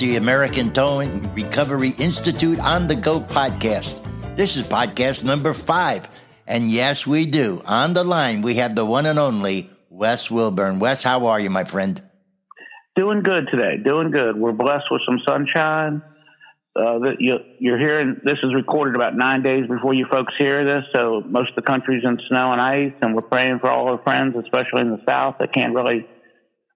The American Towing Recovery Institute on the Go podcast. This is podcast number five. And yes, we do. On the line, we have the one and only Wes Wilburn. Wes, how are you, my friend? Doing good today. Doing good. We're blessed with some sunshine. Uh, you, you're hearing this is recorded about nine days before you folks hear this, so most of the country's in snow and ice, and we're praying for all our friends, especially in the south, that can't really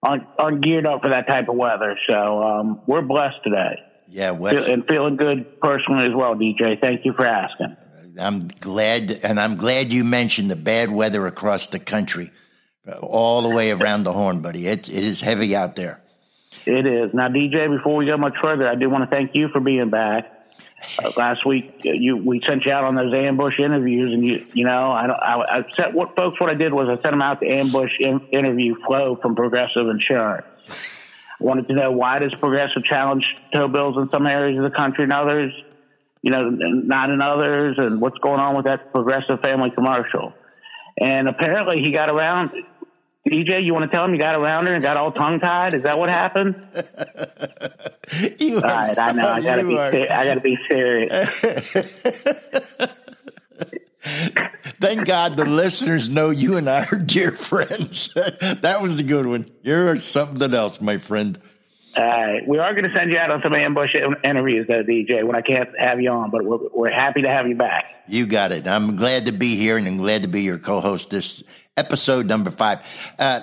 aren't, aren't geared up for that type of weather. So um, we're blessed today. Yeah, Wes. and feeling good personally as well, DJ. Thank you for asking. I'm glad, and I'm glad you mentioned the bad weather across the country, all the way around the horn, buddy. It, it is heavy out there. It is. Now, DJ, before we go much further, I do want to thank you for being back. Last week, uh, you we sent you out on those ambush interviews, and you you know I I, I set what folks what I did was I sent them out the ambush in, interview Flo from Progressive Insurance. I wanted to know why does Progressive challenge tow bills in some areas of the country and others, you know, not in others, and what's going on with that Progressive family commercial. And apparently, he got around DJ, you want to tell him you got around her and got all tongue tied? Is that what happened? you all right, I know. I gotta be. Ser- I gotta be serious. Thank God the listeners know you and I are dear friends. that was a good one. You're something else, my friend. All right. We are going to send you out on some ambush interviews, though, DJ, when I can't have you on, but we're, we're happy to have you back. You got it. I'm glad to be here and I'm glad to be your co host this episode number five. Uh,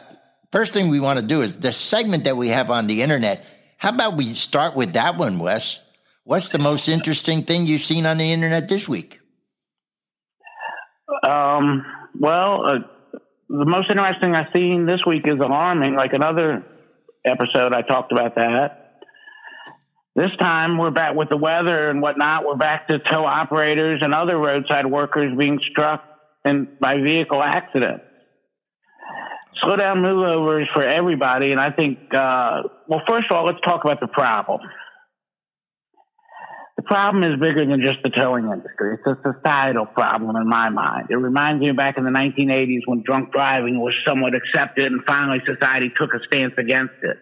first thing we want to do is the segment that we have on the internet. How about we start with that one, Wes? What's the most interesting thing you've seen on the internet this week? Um, well, uh, the most interesting I've seen this week is alarming. Like another episode, I talked about that. This time, we're back with the weather and whatnot. We're back to tow operators and other roadside workers being struck in, by vehicle accidents slow down moveovers for everybody. And I think, uh, well, first of all, let's talk about the problem. The problem is bigger than just the towing industry. It's a societal problem in my mind. It reminds me back in the 1980s when drunk driving was somewhat accepted and finally society took a stance against it.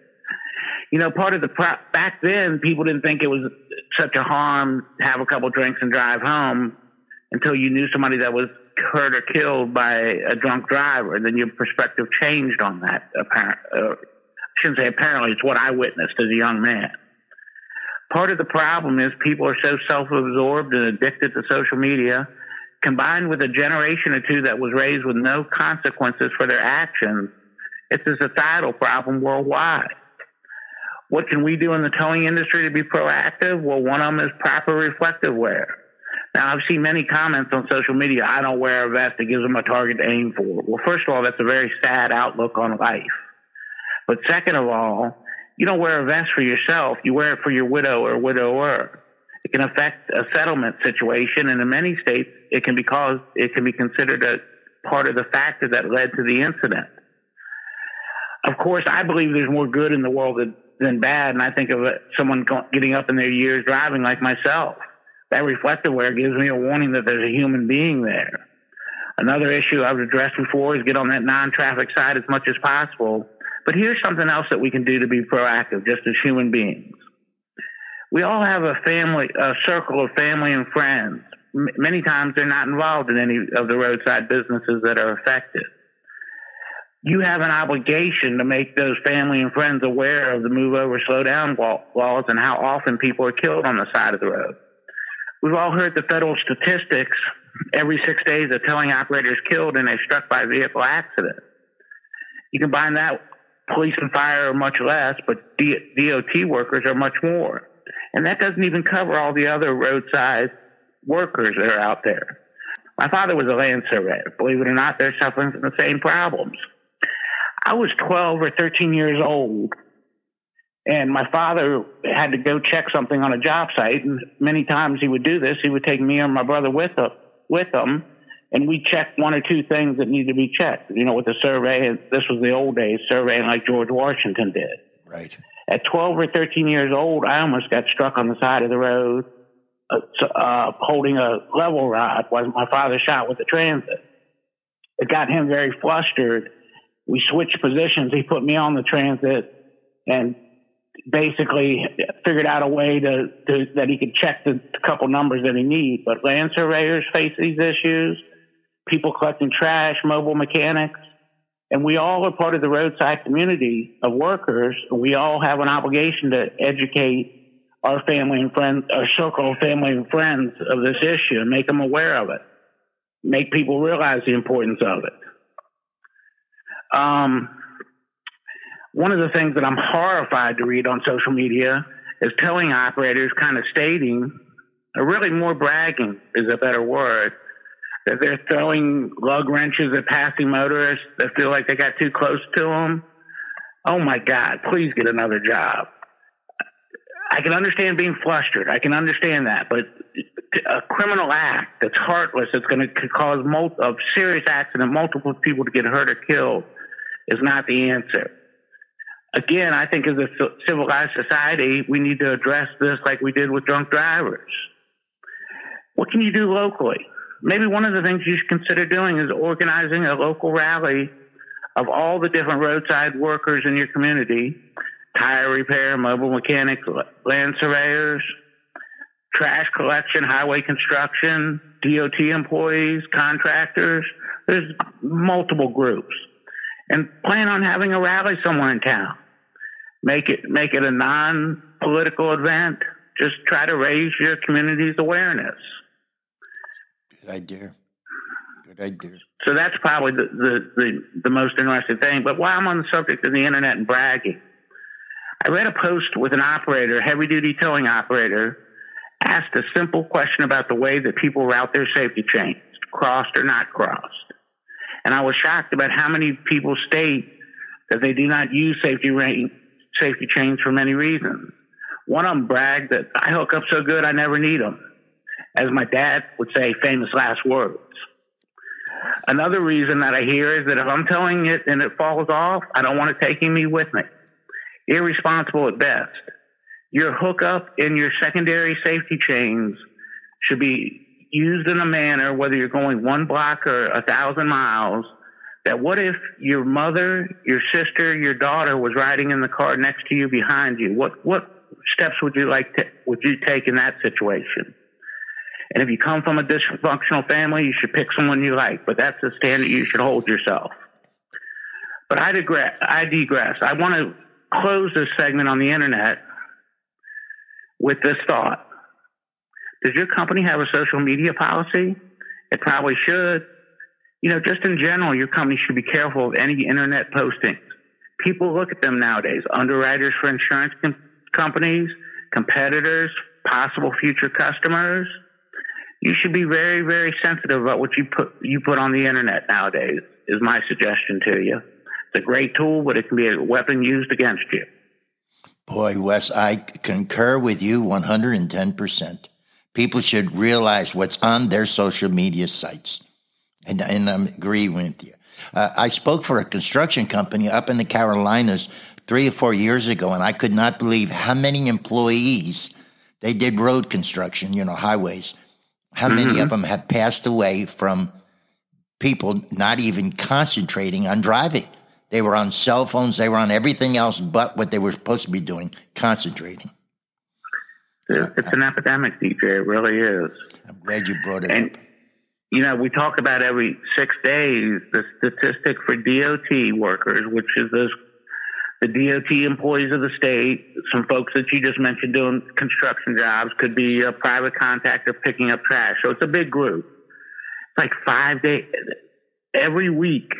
You know, part of the pro- back then, people didn't think it was such a harm to have a couple drinks and drive home until you knew somebody that was hurt or killed by a drunk driver, then your perspective changed on that. Apparently, uh, I shouldn't say apparently, it's what I witnessed as a young man. Part of the problem is people are so self-absorbed and addicted to social media, combined with a generation or two that was raised with no consequences for their actions. It's a societal problem worldwide. What can we do in the towing industry to be proactive? Well, one of them is proper reflective wear. Now, I've seen many comments on social media. I don't wear a vest. It gives them a target to aim for. Well, first of all, that's a very sad outlook on life. But second of all, you don't wear a vest for yourself. You wear it for your widow or widower. It can affect a settlement situation, and in many states, it can be caused. It can be considered a part of the factor that led to the incident. Of course, I believe there's more good in the world than, than bad, and I think of someone getting up in their years driving like myself that reflective wear gives me a warning that there's a human being there. Another issue I've addressed before is get on that non-traffic side as much as possible. But here's something else that we can do to be proactive, just as human beings. We all have a family, a circle of family and friends. M- many times they're not involved in any of the roadside businesses that are affected. You have an obligation to make those family and friends aware of the move over, slow down laws and how often people are killed on the side of the road. We've all heard the federal statistics. Every six days, a towing operator is killed in a struck by vehicle accident. You combine that, police and fire are much less, but DOT workers are much more. And that doesn't even cover all the other roadside workers that are out there. My father was a land surveyor. Believe it or not, they're suffering from the same problems. I was 12 or 13 years old and my father had to go check something on a job site, and many times he would do this. He would take me or my brother with him, with him, and we checked one or two things that needed to be checked. You know, with the survey, this was the old days, surveying like George Washington did. Right. At 12 or 13 years old, I almost got struck on the side of the road, uh, uh, holding a level rod while my father shot with the transit. It got him very flustered. We switched positions. He put me on the transit and basically figured out a way to, to that he could check the, the couple numbers that he needs. But land surveyors face these issues, people collecting trash, mobile mechanics, and we all are part of the roadside community of workers. We all have an obligation to educate our family and friends, our circle of family and friends of this issue and make them aware of it, make people realize the importance of it. Um, one of the things that I'm horrified to read on social media is towing operators kind of stating, or really more bragging is a better word, that they're throwing lug wrenches at passing motorists that feel like they got too close to them. Oh my God, please get another job. I can understand being flustered. I can understand that, but a criminal act that's heartless, that's going to cause a serious accident, multiple people to get hurt or killed, is not the answer. Again, I think as a civilized society, we need to address this like we did with drunk drivers. What can you do locally? Maybe one of the things you should consider doing is organizing a local rally of all the different roadside workers in your community tire repair, mobile mechanics, land surveyors, trash collection, highway construction, DOT employees, contractors. There's multiple groups. And plan on having a rally somewhere in town. Make it make it a non political event. Just try to raise your community's awareness. Good idea. Good idea. So that's probably the, the, the, the most interesting thing. But while I'm on the subject of the internet and bragging, I read a post with an operator, heavy duty towing operator, asked a simple question about the way that people route their safety chains, crossed or not crossed. And I was shocked about how many people state that they do not use safety ring, safety chains for many reasons. One of them bragged that I hook up so good I never need them. As my dad would say, famous last words. Another reason that I hear is that if I'm towing it and it falls off, I don't want it taking me with me irresponsible at best. Your hookup and your secondary safety chains should be used in a manner, whether you're going one block or a thousand miles, that what if your mother, your sister, your daughter was riding in the car next to you behind you? What, what steps would you like to, would you take in that situation? And if you come from a dysfunctional family, you should pick someone you like, but that's the standard you should hold yourself. But I digress. I digress. I want to close this segment on the internet with this thought. Does your company have a social media policy? It probably should. You know, just in general, your company should be careful of any internet postings. People look at them nowadays. Underwriters for insurance com- companies, competitors, possible future customers. You should be very, very sensitive about what you put you put on the internet nowadays. Is my suggestion to you. It's a great tool, but it can be a weapon used against you. Boy, Wes, I concur with you 110%. People should realize what's on their social media sites. And, and I agree with you. Uh, I spoke for a construction company up in the Carolinas three or four years ago, and I could not believe how many employees they did road construction, you know, highways. How mm-hmm. many of them have passed away from people not even concentrating on driving? They were on cell phones. They were on everything else but what they were supposed to be doing, concentrating. It's an epidemic, DJ. It really is. I'm glad you brought it and, up. You know, we talk about every six days the statistic for DOT workers, which is those the DOT employees of the state, some folks that you just mentioned doing construction jobs, could be a private contractor picking up trash. So it's a big group. It's like five days every week,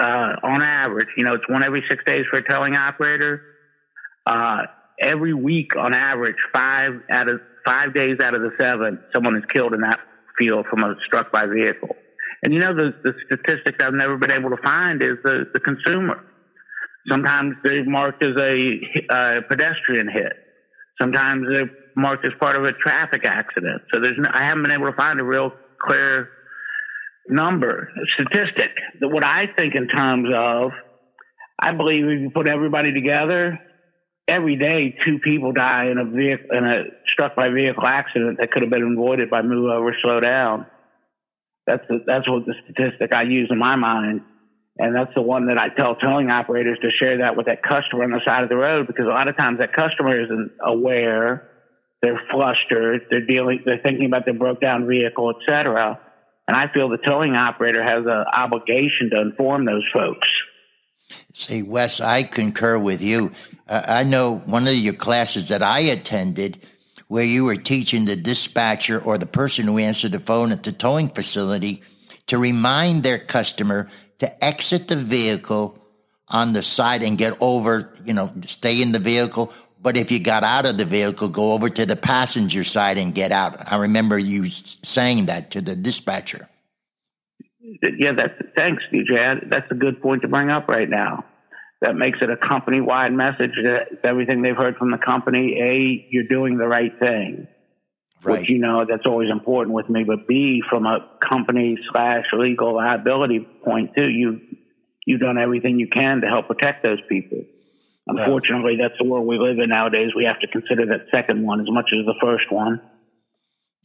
uh, on average, you know, it's one every six days for a towing operator. Uh, every week, on average, five out of five days out of the seven, someone is killed in that field from a struck by vehicle. And you know, the, the statistics I've never been able to find is the, the consumer. Sometimes they're marked as a, a pedestrian hit. Sometimes they're marked as part of a traffic accident. So there's, no, I haven't been able to find a real clear number, statistic. That what I think in terms of, I believe if you put everybody together, every day two people die in a vehicle in a struck by vehicle accident that could have been avoided by move over, slow down. That's the, that's what the statistic I use in my mind. And that's the one that I tell towing operators to share that with that customer on the side of the road because a lot of times that customer isn't aware. They're flustered. They're dealing, they're thinking about their broke down vehicle, etc. And I feel the towing operator has an obligation to inform those folks. See, Wes, I concur with you. Uh, I know one of your classes that I attended where you were teaching the dispatcher or the person who answered the phone at the towing facility to remind their customer to exit the vehicle on the side and get over, you know, stay in the vehicle. But if you got out of the vehicle, go over to the passenger side and get out. I remember you saying that to the dispatcher. Yeah, that's thanks, DJ. That's a good point to bring up right now. That makes it a company wide message that everything they've heard from the company, A, you're doing the right thing. Right. Which you know that's always important with me, but B, from a company slash legal liability point too, you you've done everything you can to help protect those people. Unfortunately, that's the world we live in nowadays. We have to consider that second one as much as the first one.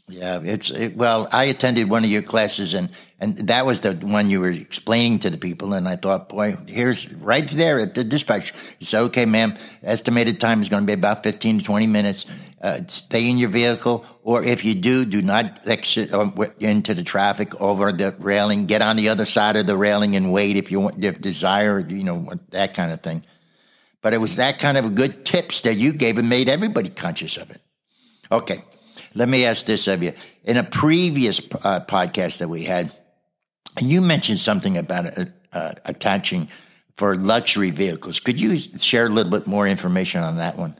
Yeah, it's it, well. I attended one of your classes, and and that was the one you were explaining to the people. And I thought, boy, here's right there at the dispatch. You said, okay, ma'am, estimated time is going to be about fifteen to twenty minutes. Uh, stay in your vehicle, or if you do, do not exit um, into the traffic over the railing. Get on the other side of the railing and wait if you want, if desire, you know, that kind of thing. But it was that kind of good tips that you gave and made everybody conscious of it. Okay. Let me ask this of you. In a previous uh, podcast that we had, you mentioned something about uh, uh, attaching for luxury vehicles. Could you share a little bit more information on that one?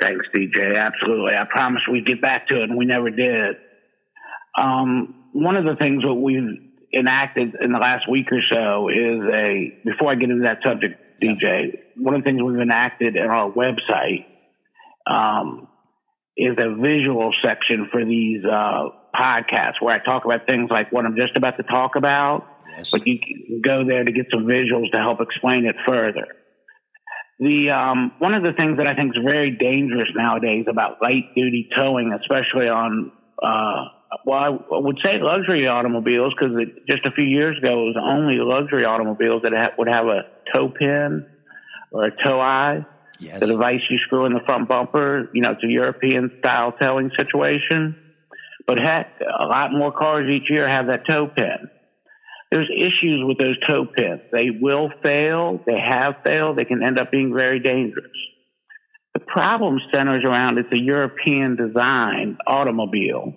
Thanks, DJ. Absolutely. I promised we'd get back to it, and we never did. Um, one of the things that we've enacted in the last week or so is a, before I get into that subject, DJ, one of the things we've enacted in our website um, is a visual section for these uh, podcasts where I talk about things like what I'm just about to talk about, yes. but you can go there to get some visuals to help explain it further. The um, one of the things that I think is very dangerous nowadays about light duty towing, especially on uh, well, I would say luxury automobiles because just a few years ago it was only luxury automobiles that ha- would have a tow pin or a tow eye Yes. The device you screw in the front bumper, you know, it's a European style towing situation. But heck, a lot more cars each year have that tow pin. There's issues with those tow pins. They will fail. They have failed. They can end up being very dangerous. The problem centers around it's a European design automobile,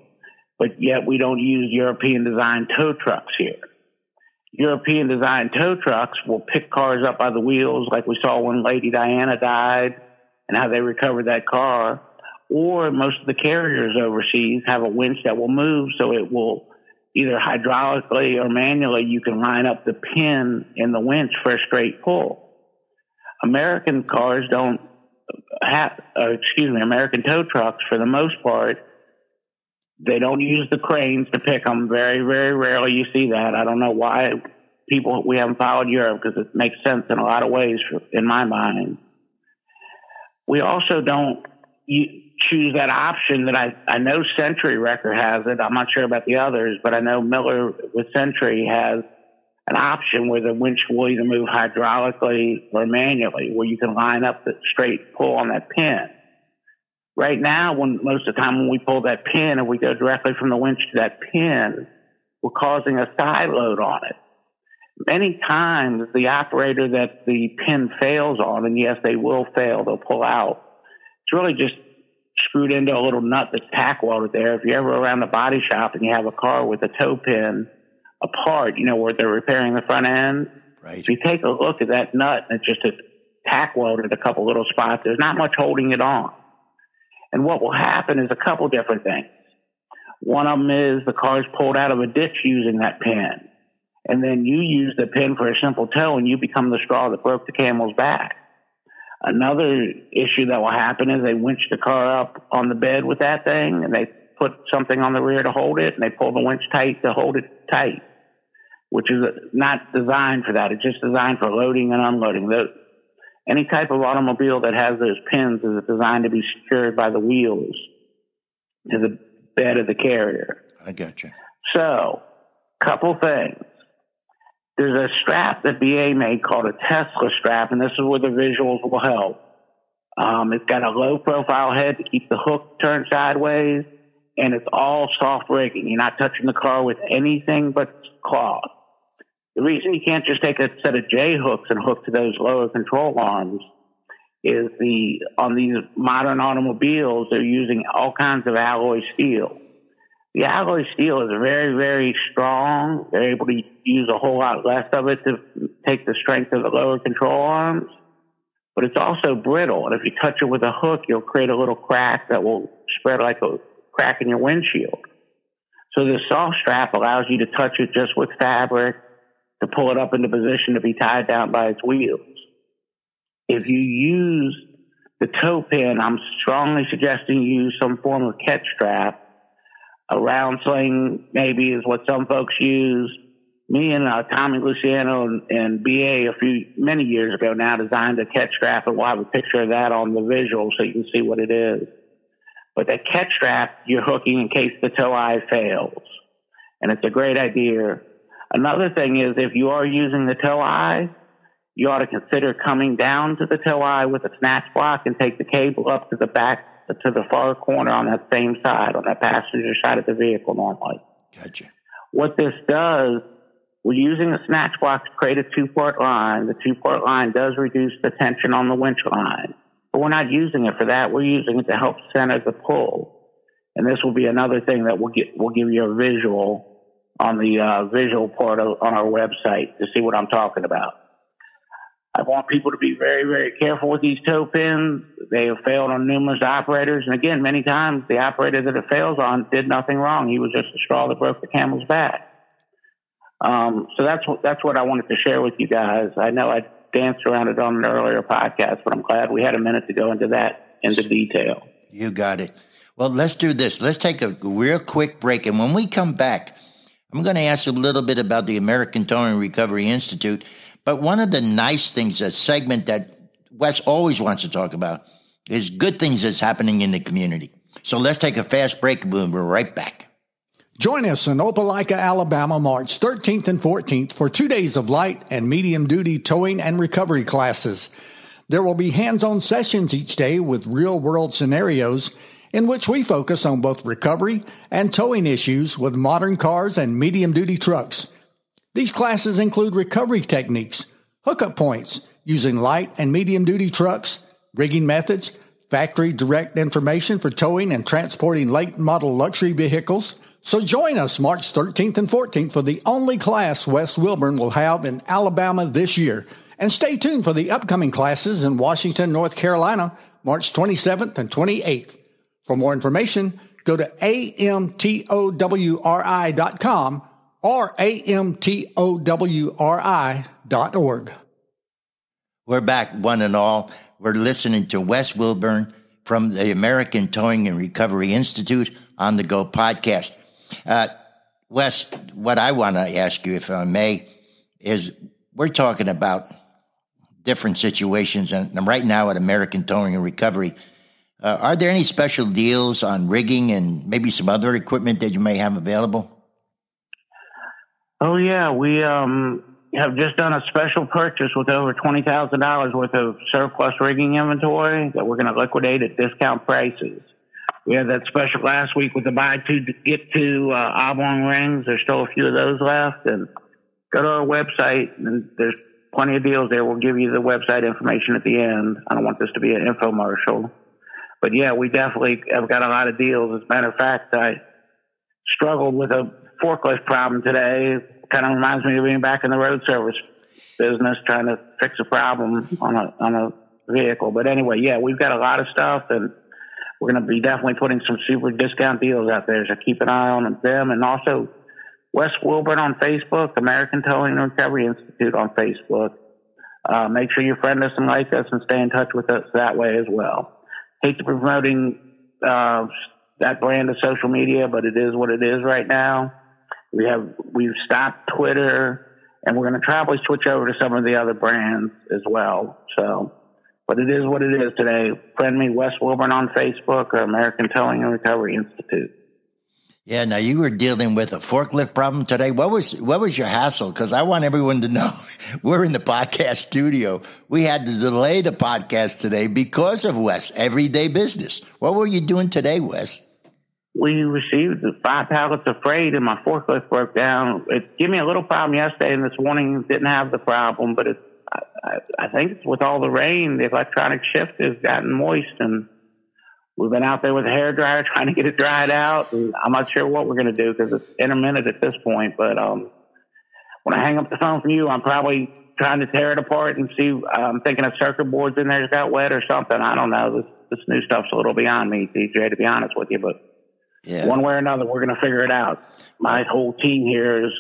but yet we don't use European design tow trucks here. European designed tow trucks will pick cars up by the wheels, like we saw when Lady Diana died and how they recovered that car. Or most of the carriers overseas have a winch that will move so it will either hydraulically or manually, you can line up the pin in the winch for a straight pull. American cars don't have, uh, excuse me, American tow trucks for the most part they don't use the cranes to pick them. Very, very rarely you see that. I don't know why people we haven't followed Europe because it makes sense in a lot of ways for, in my mind. We also don't choose that option that I, I know Century Wrecker has it. I'm not sure about the others, but I know Miller with Century has an option where the winch will either move hydraulically or manually, where you can line up the straight pull on that pin. Right now, when most of the time when we pull that pin and we go directly from the winch to that pin, we're causing a side load on it. Many times the operator that the pin fails on, and yes, they will fail, they'll pull out. It's really just screwed into a little nut that's tack welded there. If you're ever around the body shop and you have a car with a tow pin apart, you know, where they're repairing the front end. Right. If you take a look at that nut and it's just a tack welded a couple little spots, there's not much holding it on. And what will happen is a couple different things. One of them is the car is pulled out of a ditch using that pin. And then you use the pin for a simple tow and you become the straw that broke the camel's back. Another issue that will happen is they winch the car up on the bed with that thing and they put something on the rear to hold it and they pull the winch tight to hold it tight, which is not designed for that. It's just designed for loading and unloading. Any type of automobile that has those pins is designed to be secured by the wheels to the bed of the carrier. I got you. So, couple things. there's a strap that BA made called a Tesla strap, and this is where the visuals will help. Um, it's got a low profile head to keep the hook turned sideways, and it's all soft rigging. You're not touching the car with anything but cloth. The reason you can't just take a set of J hooks and hook to those lower control arms is the on these modern automobiles they're using all kinds of alloy steel. The alloy steel is very, very strong. They're able to use a whole lot less of it to take the strength of the lower control arms. But it's also brittle, and if you touch it with a hook, you'll create a little crack that will spread like a crack in your windshield. So the soft strap allows you to touch it just with fabric to pull it up into position to be tied down by its wheels. If you use the tow pin, I'm strongly suggesting you use some form of catch strap. A round sling maybe is what some folks use. Me and uh, Tommy Luciano and, and, BA a few many years ago now designed a catch strap, and we'll have a picture of that on the visual so you can see what it is. But that catch strap you're hooking in case the tow eye fails, and it's a great idea. Another thing is if you are using the tow eye, you ought to consider coming down to the tow eye with a snatch block and take the cable up to the back to the far corner on that same side, on that passenger side of the vehicle normally. Gotcha. What this does, we're using a snatch block to create a two part line. The two part line does reduce the tension on the winch line, but we're not using it for that. We're using it to help center the pull. And this will be another thing that we'll get, we'll give you a visual on the uh, visual portal on our website to see what I'm talking about. I want people to be very, very careful with these tow pins. They have failed on numerous operators. And again, many times the operator that it fails on did nothing wrong. He was just a straw that broke the camel's back. Um, so that's what, that's what I wanted to share with you guys. I know I danced around it on an earlier podcast, but I'm glad we had a minute to go into that into detail. You got it. Well, let's do this. Let's take a real quick break. And when we come back, I'm going to ask a little bit about the American Towing Recovery Institute but one of the nice things, a segment that Wes always wants to talk about, is good things that's happening in the community. So let's take a fast break we'll be right back. Join us in Opelika, Alabama, March 13th and 14th for two days of light and medium duty towing and recovery classes. There will be hands on sessions each day with real world scenarios in which we focus on both recovery and towing issues with modern cars and medium duty trucks. These classes include recovery techniques, hookup points, using light and medium duty trucks, rigging methods, factory direct information for towing and transporting late model luxury vehicles. So join us March 13th and 14th for the only class Wes Wilburn will have in Alabama this year. And stay tuned for the upcoming classes in Washington, North Carolina, March 27th and 28th. For more information, go to amtowri.com or amtowri dot org. We're back, one and all. We're listening to Wes Wilburn from the American Towing and Recovery Institute on the Go podcast. Uh, Wes, what I want to ask you, if I may, is we're talking about different situations, and right now at American Towing and Recovery, uh, are there any special deals on rigging and maybe some other equipment that you may have available? Oh yeah, we um, have just done a special purchase with over twenty thousand dollars worth of surplus rigging inventory that we're going to liquidate at discount prices. We had that special last week with the buy two get two uh, oblong rings. There's still a few of those left, and go to our website and there's plenty of deals there. We'll give you the website information at the end. I don't want this to be an infomercial, but yeah, we definitely have got a lot of deals. As a matter of fact, I struggled with a forklift problem today kind of reminds me of being back in the road service business, trying to fix a problem on a on a vehicle. But anyway, yeah, we've got a lot of stuff, and we're going to be definitely putting some super discount deals out there. So keep an eye on them, and also Wes Wilburn on Facebook, American Towing and Recovery Institute on Facebook. Uh, make sure you friend us and like us, and stay in touch with us that way as well. Hate to be promoting uh, that brand of social media, but it is what it is right now. We have we've stopped Twitter, and we're going to probably switch over to some of the other brands as well. So, but it is what it is today. Friend me, Wes Wilburn on Facebook or American Towing and Recovery Institute. Yeah, now you were dealing with a forklift problem today. What was what was your hassle? Because I want everyone to know we're in the podcast studio. We had to delay the podcast today because of Wes' everyday business. What were you doing today, Wes? We received five pallets of freight, and my forklift broke down. It gave me a little problem yesterday, and this morning didn't have the problem. But it, I, I think it's with all the rain, the electronic shift has gotten moist, and We've been out there with a hair dryer trying to get it dried out. And I'm not sure what we're going to do because it's intermittent at this point. But um, when I hang up the phone from you, I'm probably trying to tear it apart and see. I'm thinking of circuit boards in there that got wet or something. I don't know. This, this new stuff's a little beyond me, DJ, to be honest with you. But yeah. one way or another, we're going to figure it out. My whole team here is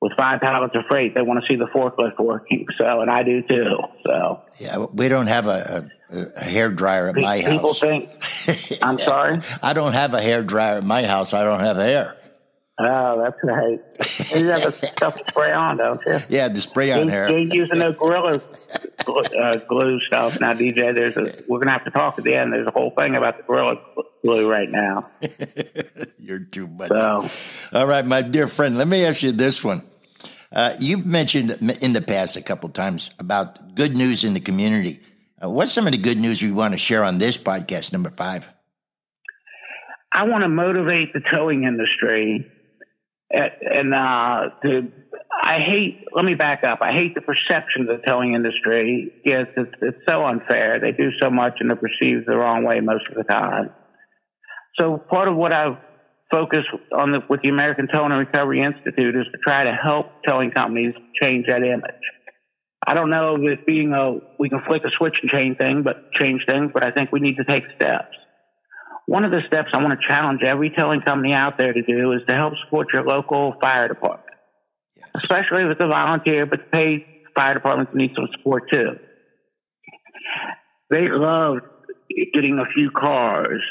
with five pallets of freight. They want to see the forklift working. So, and I do too. So, yeah, we don't have a, a, a hair dryer at my People house. People think, I'm sorry? I don't have a hair dryer at my house. I don't have hair. Oh, that's right. You have the stuff to spray on, don't you? Yeah, the spray on hair. Ain't using no gorilla uh, glue stuff now, DJ. There's a. We're gonna have to talk at the end. There's a whole thing about the gorilla glue right now. You're too much. So, all right, my dear friend. Let me ask you this one. Uh, you've mentioned in the past a couple times about good news in the community. Uh, what's some of the good news we want to share on this podcast, number five? I want to motivate the towing industry, and uh, to, I hate. Let me back up. I hate the perception of the towing industry. Yes, it's it's so unfair. They do so much, and they're perceived the wrong way most of the time. So part of what I've focus on the, with the American Towing and Recovery Institute is to try to help towing companies change that image. I don't know if it being a we can flick a switch and change things, but change things, but I think we need to take steps. One of the steps I want to challenge every towing company out there to do is to help support your local fire department, yes. especially if it's a volunteer, but the paid fire departments need some support too. They love getting a few cars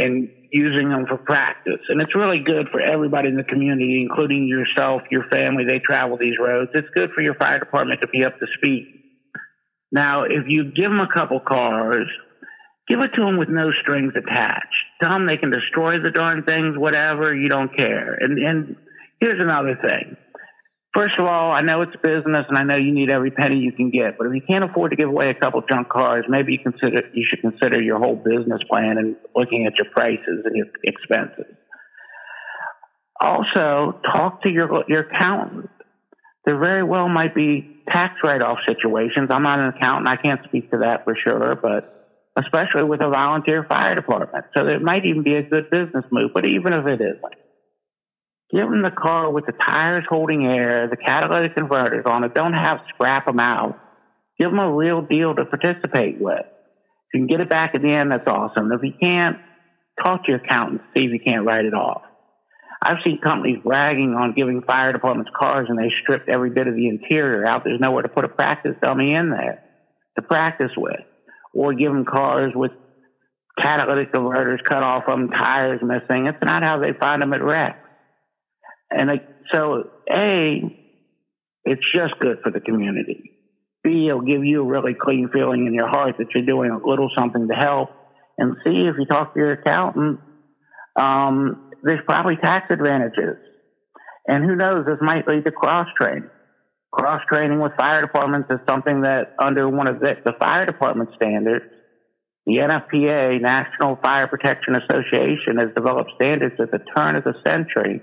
and using them for practice. And it's really good for everybody in the community, including yourself, your family. They travel these roads. It's good for your fire department to be up to speed. Now, if you give them a couple cars, give it to them with no strings attached. Tell them they can destroy the darn things, whatever. You don't care. And, and here's another thing. First of all, I know it's business and I know you need every penny you can get, but if you can't afford to give away a couple junk cars, maybe you consider, you should consider your whole business plan and looking at your prices and your expenses. Also, talk to your, your accountant. There very well might be tax write-off situations. I'm not an accountant. I can't speak to that for sure, but especially with a volunteer fire department. So it might even be a good business move, but even if it isn't, Give them the car with the tires holding air, the catalytic converters on it. Don't have scrap them out. Give them a real deal to participate with. If you can get it back at the end, that's awesome. If you can't, talk to your accountant, see if you can't write it off. I've seen companies bragging on giving fire departments cars and they stripped every bit of the interior out. There's nowhere to put a practice dummy in there to practice with. Or give them cars with catalytic converters cut off them, tires missing. It's not how they find them at wrecks. And I, so, A, it's just good for the community. B, it'll give you a really clean feeling in your heart that you're doing a little something to help. And C, if you talk to your accountant, um, there's probably tax advantages. And who knows, this might lead to cross training. Cross training with fire departments is something that under one of the, the fire department standards, the NFPA, National Fire Protection Association, has developed standards at the turn of the century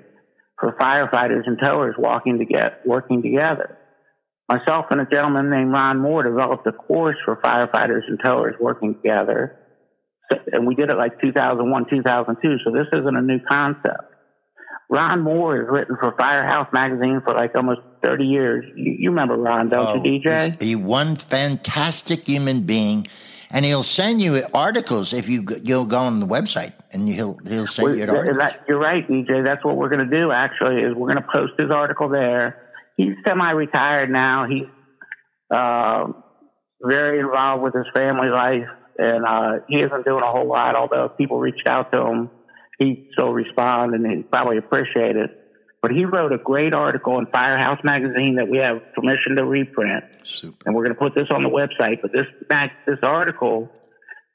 for firefighters and towers walking together, working together. Myself and a gentleman named Ron Moore developed a course for firefighters and towers working together. And we did it like 2001, 2002. So this isn't a new concept. Ron Moore has written for Firehouse magazine for like almost 30 years. You, you remember Ron, don't oh, you, DJ? He's one fantastic human being and he'll send you articles if you you'll go on the website and he'll he'll send well, you articles. That, you're right, DJ. That's what we're going to do. Actually, is we're going to post his article there. He's semi-retired now. He's uh, very involved with his family life, and uh, he isn't doing a whole lot. Although people reached out to him, he still respond and he probably appreciate it. But he wrote a great article in Firehouse magazine that we have permission to reprint. Super. And we're going to put this on the website. But this this article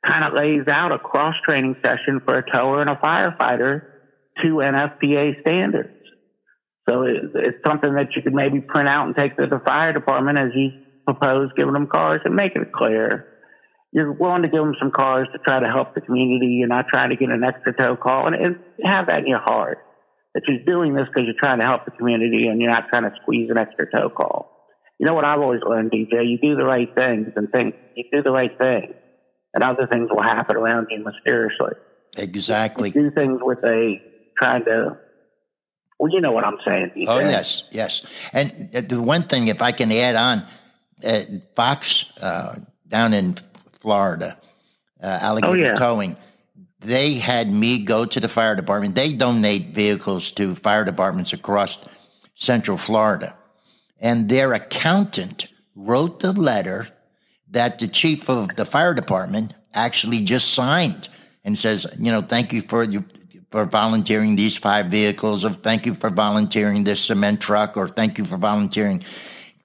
kind of lays out a cross training session for a tower and a firefighter to NFPA standards. So it, it's something that you could maybe print out and take to the fire department as you propose giving them cars and make it clear. You're willing to give them some cars to try to help the community. You're not trying to get an extra tow call and, and have that in your heart that you're doing this because you're trying to help the community and you're not trying to squeeze an extra tow call. You know what I've always learned, DJ? You do the right things and think you do the right thing, and other things will happen around you mysteriously. Exactly. You do things with a trying to. Well, you know what I'm saying. DJ. Oh yes, yes. And uh, the one thing, if I can add on, uh, Fox uh, down in Florida, uh, alligator Oh, yeah. towing. They had me go to the fire department. They donate vehicles to fire departments across Central Florida. And their accountant wrote the letter that the chief of the fire department actually just signed and says, you know, thank you for for volunteering these five vehicles, or thank you for volunteering this cement truck, or thank you for volunteering.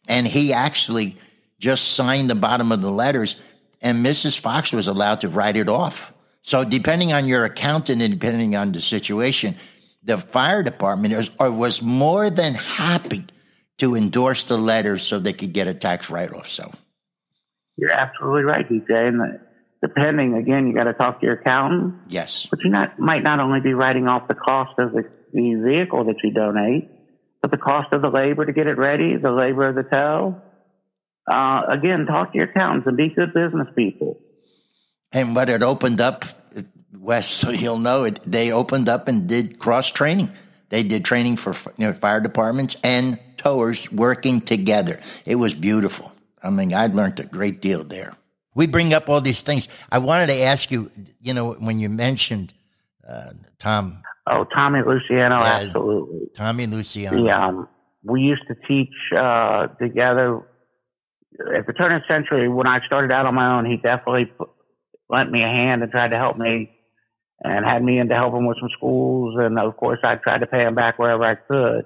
And he actually just signed the bottom of the letters, and Mrs. Fox was allowed to write it off. So, depending on your accountant and depending on the situation, the fire department was, or was more than happy to endorse the letter so they could get a tax write off. So, You're absolutely right, DJ. And the, depending, again, you got to talk to your accountant, yes, but you not might not only be writing off the cost of the, the vehicle that you donate, but the cost of the labor to get it ready, the labor of the tow. Uh, again, talk to your accountants and be good business people. And what it opened up, Wes, so you'll know it, they opened up and did cross training. They did training for you know, fire departments and towers working together. It was beautiful. I mean, I learned a great deal there. We bring up all these things. I wanted to ask you, you know, when you mentioned uh, Tom, Oh, Tommy Luciano, Yeah. absolutely. Tommy Luciano. The, um, we used to teach uh, together at the turn of the century. When I started out on my own, he definitely lent me a hand and tried to help me, and had me in to help him with some schools. And of course, I tried to pay him back wherever I could.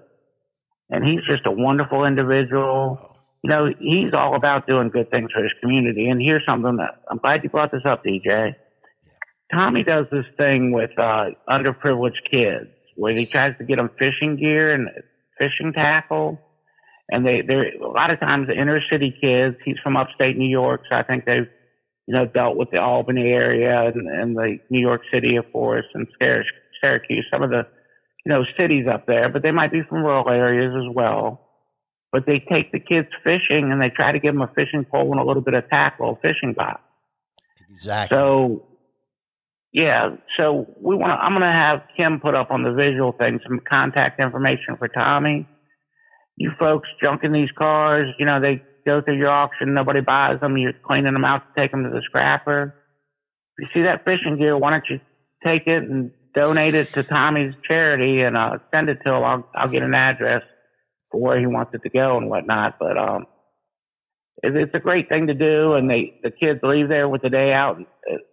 And he's just a wonderful individual. You know, he's all about doing good things for his community. And here's something that I'm glad you brought this up, DJ. Tommy does this thing with uh, underprivileged kids where he tries to get them fishing gear and fishing tackle. And they, they're a lot of times the inner city kids. He's from upstate New York, so I think they've, you know, dealt with the Albany area and, and the New York City, of course, and Syracuse, some of the, you know, cities up there. But they might be from rural areas as well. But they take the kids fishing and they try to give them a fishing pole and a little bit of tackle, a fishing box. Exactly. So, yeah. So we want. to I'm going to have Kim put up on the visual thing some contact information for Tommy. You folks junking these cars, you know, they go through your auction, nobody buys them. You're cleaning them out to take them to the scrapper. If you see that fishing gear, why don't you take it and donate it to Tommy's charity and uh, send it to him? I'll, I'll get an address for where he wants it to go and whatnot. But um, it, it's a great thing to do, and they the kids leave there with the day out.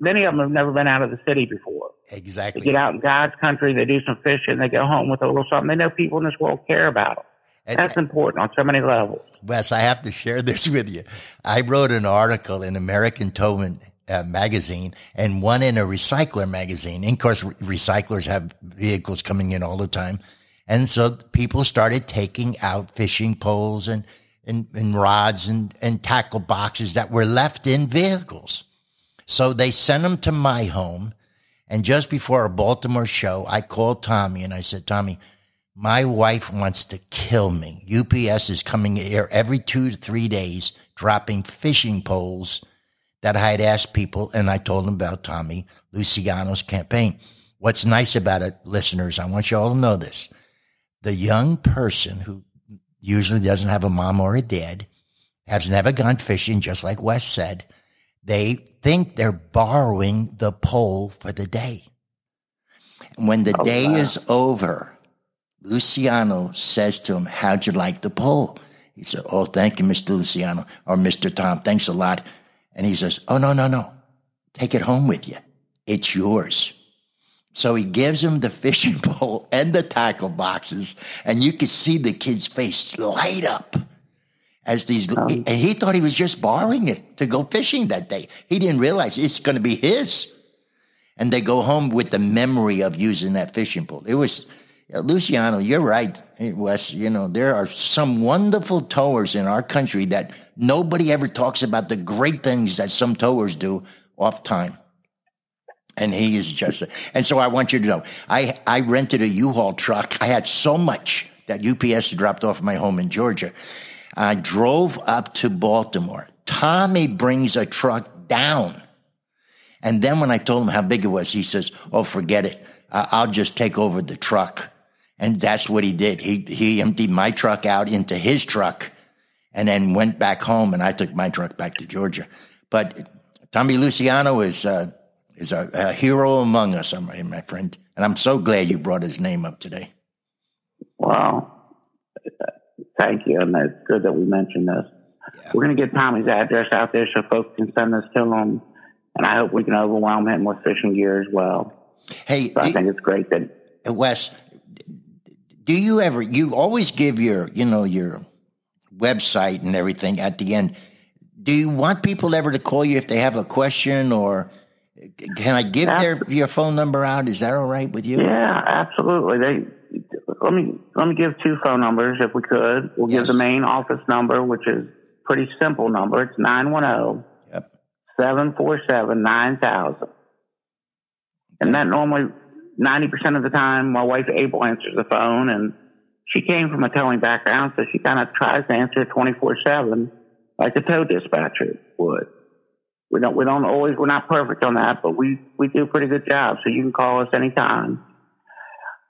Many of them have never been out of the city before. They exactly. get out in God's country, they do some fishing, they go home with a little something. They know people in this world care about them. And- That's important on so many levels. Wes, I have to share this with you. I wrote an article in American Towman uh, magazine and one in a recycler magazine. And of course, re- recyclers have vehicles coming in all the time. And so people started taking out fishing poles and, and, and rods and, and tackle boxes that were left in vehicles. So they sent them to my home. And just before a Baltimore show, I called Tommy and I said, Tommy, my wife wants to kill me. UPS is coming here every two to three days, dropping fishing poles that I had asked people, and I told them about Tommy Luciano's campaign. What's nice about it, listeners, I want you all to know this. The young person who usually doesn't have a mom or a dad, has never gone fishing, just like Wes said, they think they're borrowing the pole for the day. When the Oh, day wow. is over, Luciano says to him, How'd you like the pole? He said, Oh, thank you, Mr. Luciano, or Mr. Tom. Thanks a lot. And he says, Oh, no, no, no. Take it home with you. It's yours. So he gives him the fishing pole and the tackle boxes, and you could see the kid's face light up as these. and he thought he was just borrowing it to go fishing that day. He didn't realize it's going to be his. and they go home with the memory of using that fishing pole. It was Luciano, you're right, eh, Wes. You know, there are some wonderful towers in our country that nobody ever talks about the great things that some towers do off time. And he is just, a, and so I want you to know, I, I rented a U-Haul truck. I had so much that UPS dropped off my home in Georgia. I drove up to Baltimore. Tommy brings a truck down. And then when I told him how big it was, he says, Oh, forget it. I'll just take over the truck. And that's what he did. He, he emptied my truck out into his truck and then went back home and I took my truck back to Georgia. But Tommy Luciano is, uh, is a, a, hero among us, my friend. And I'm so glad you brought his name up today. Wow. Thank you. And it's good that we mentioned this. Yeah. We're going to get Tommy's address out there so folks can send this to him. And I hope we can overwhelm him with fishing gear as well. Hey, so I think it's great that. Wes, do you ever you always give your you know your website and everything at the end. Do you want people ever to call you if they have a question or can i give their your phone number out? Is that all right with you? Yeah absolutely. They let me let me give two phone numbers if we could. We'll yes. give the main office number which is pretty simple number. It's 910 yep. 747 9000 and that normally 90% of the time, my wife April answers the phone and she came from a towing background, so she kind of tries to answer 24 7 like a tow dispatcher would. We don't, we don't always, we're not perfect on that, but we, we do a pretty good job. So you can call us anytime.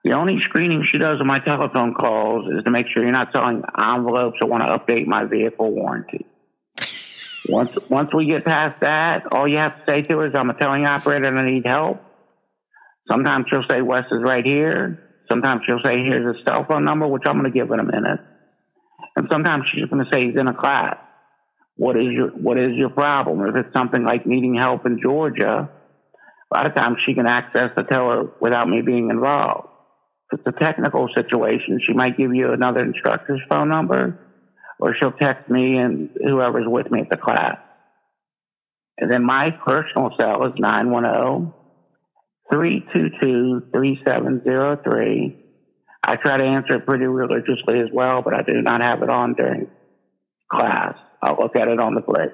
The only screening she does on my telephone calls is to make sure you're not selling envelopes or want to update my vehicle warranty. once, once we get past that, all you have to say to her is, I'm a towing operator and I need help Sometimes she'll say Wes is right here. Sometimes she'll say here's his cell phone number, which I'm going to give in a minute. And sometimes she's going to say he's in a class. What is your What is your problem? If it's something like needing help in Georgia, a lot of times she can access the teller without me being involved. If it's a technical situation, she might give you another instructor's phone number, or she'll text me and whoever's with me at the class. And then my personal cell is 910 322 3703. I try to answer it pretty religiously as well, but I do not have it on during class. I'll look at it on the break.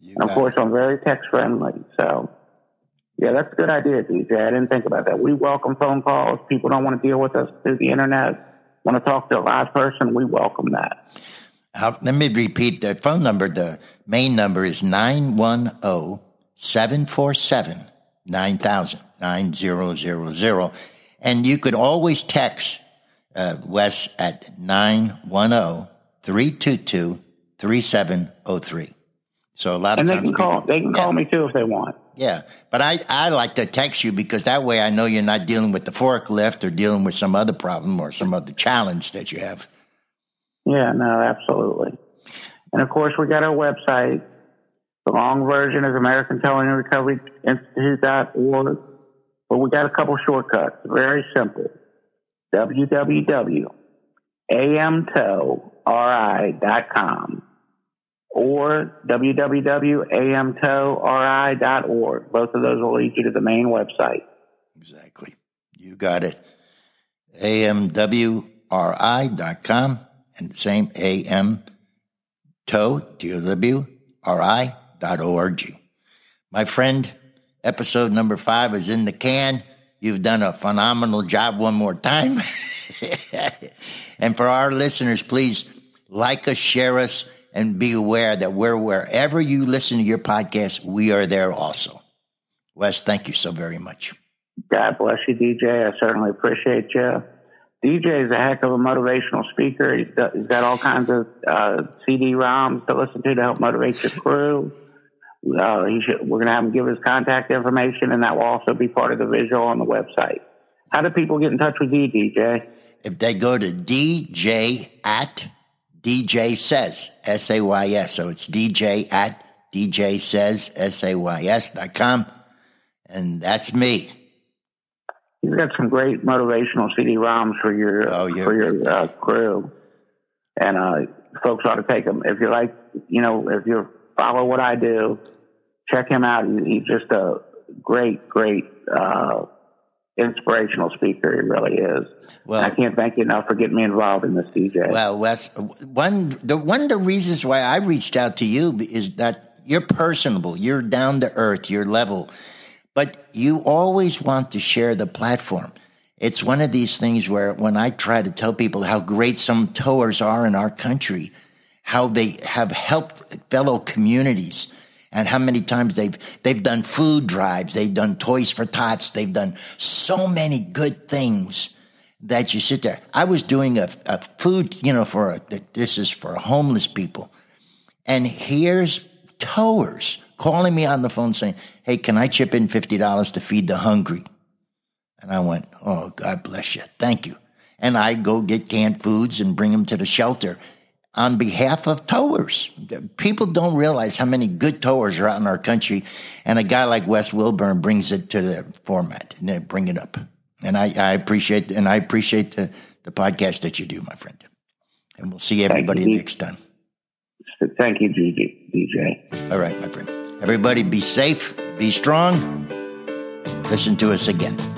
and of course, it. I'm very text friendly. So, yeah, that's a good idea, DJ. I didn't think about that. We welcome phone calls. People don't want to deal with us through the internet. Want to talk to a live person? We welcome that. Uh, let me repeat the phone number. The main number is 910 747 9000. 9000. And you could always text uh, Wes at 910 322 3703. So a lot of and times. they can call, they can call me too if they want. Yeah. But I, I like to text you because that way I know you're not dealing with the forklift or dealing with some other problem or some other challenge that you have. Yeah, no, absolutely. And of course, we got our website. The long version is American Towing and Recovery Institute.org. But we got a couple shortcuts. Very simple. www.amtowri.com or www.amtowri.org. Both of those will lead you to the main website. Exactly. You got it. amwri.com and the same am T-O-W-R-I dot O-R-G. My friend, Episode number five is in the can. You've done a phenomenal job one more time. and for our listeners, please like us, share us, and be aware that we're wherever you listen to your podcast, we are there also. Wes, thank you so very much. God bless you, DJ. I certainly appreciate you. DJ is a heck of a motivational speaker. He's got, he's got all kinds of uh, CD-ROMs to listen to to help motivate your crew. Uh, should, we're going to have him give his contact information, and that will also be part of the visual on the website. How do people get in touch with you, DJ? If they go to DJ at DJ says S A Y S, so it's DJ at DJ says S A Y S dot com, and that's me. You've got some great motivational CD-ROMs for your oh, for your uh, crew, and uh, folks ought to take them. If you like, you know, if you follow what I do, check him out. He's just a great, great, uh, inspirational speaker. He really is. Well, I can't thank you enough for getting me involved in this, DJ. Well, Wes, one the one of the reasons why I reached out to you is that you're personable, you're down to earth, you're level, but you always want to share the platform. It's one of these things where when I try to tell people how great some towers are in our country, how they have helped fellow communities and how many times they've they've done food drives, they've done toys for tots, they've done so many good things that you sit there. I was doing a, a food, you know, for a, this is for homeless people, and here's towers calling me on the phone saying, "Hey, can I chip in fifty dollars to feed the hungry?" And I went, "Oh, God bless you, thank you." And I go get canned foods and bring them to the shelter on behalf of towers. People don't realize how many good towers are out in our country, and a guy like Wes Wilburn brings it to the format and they bring it up. And I, I appreciate and I appreciate the, the podcast that you do, my friend. And we'll see everybody next time. Thank you, DJ. All right, my friend. Everybody be safe, be strong. Listen to us again.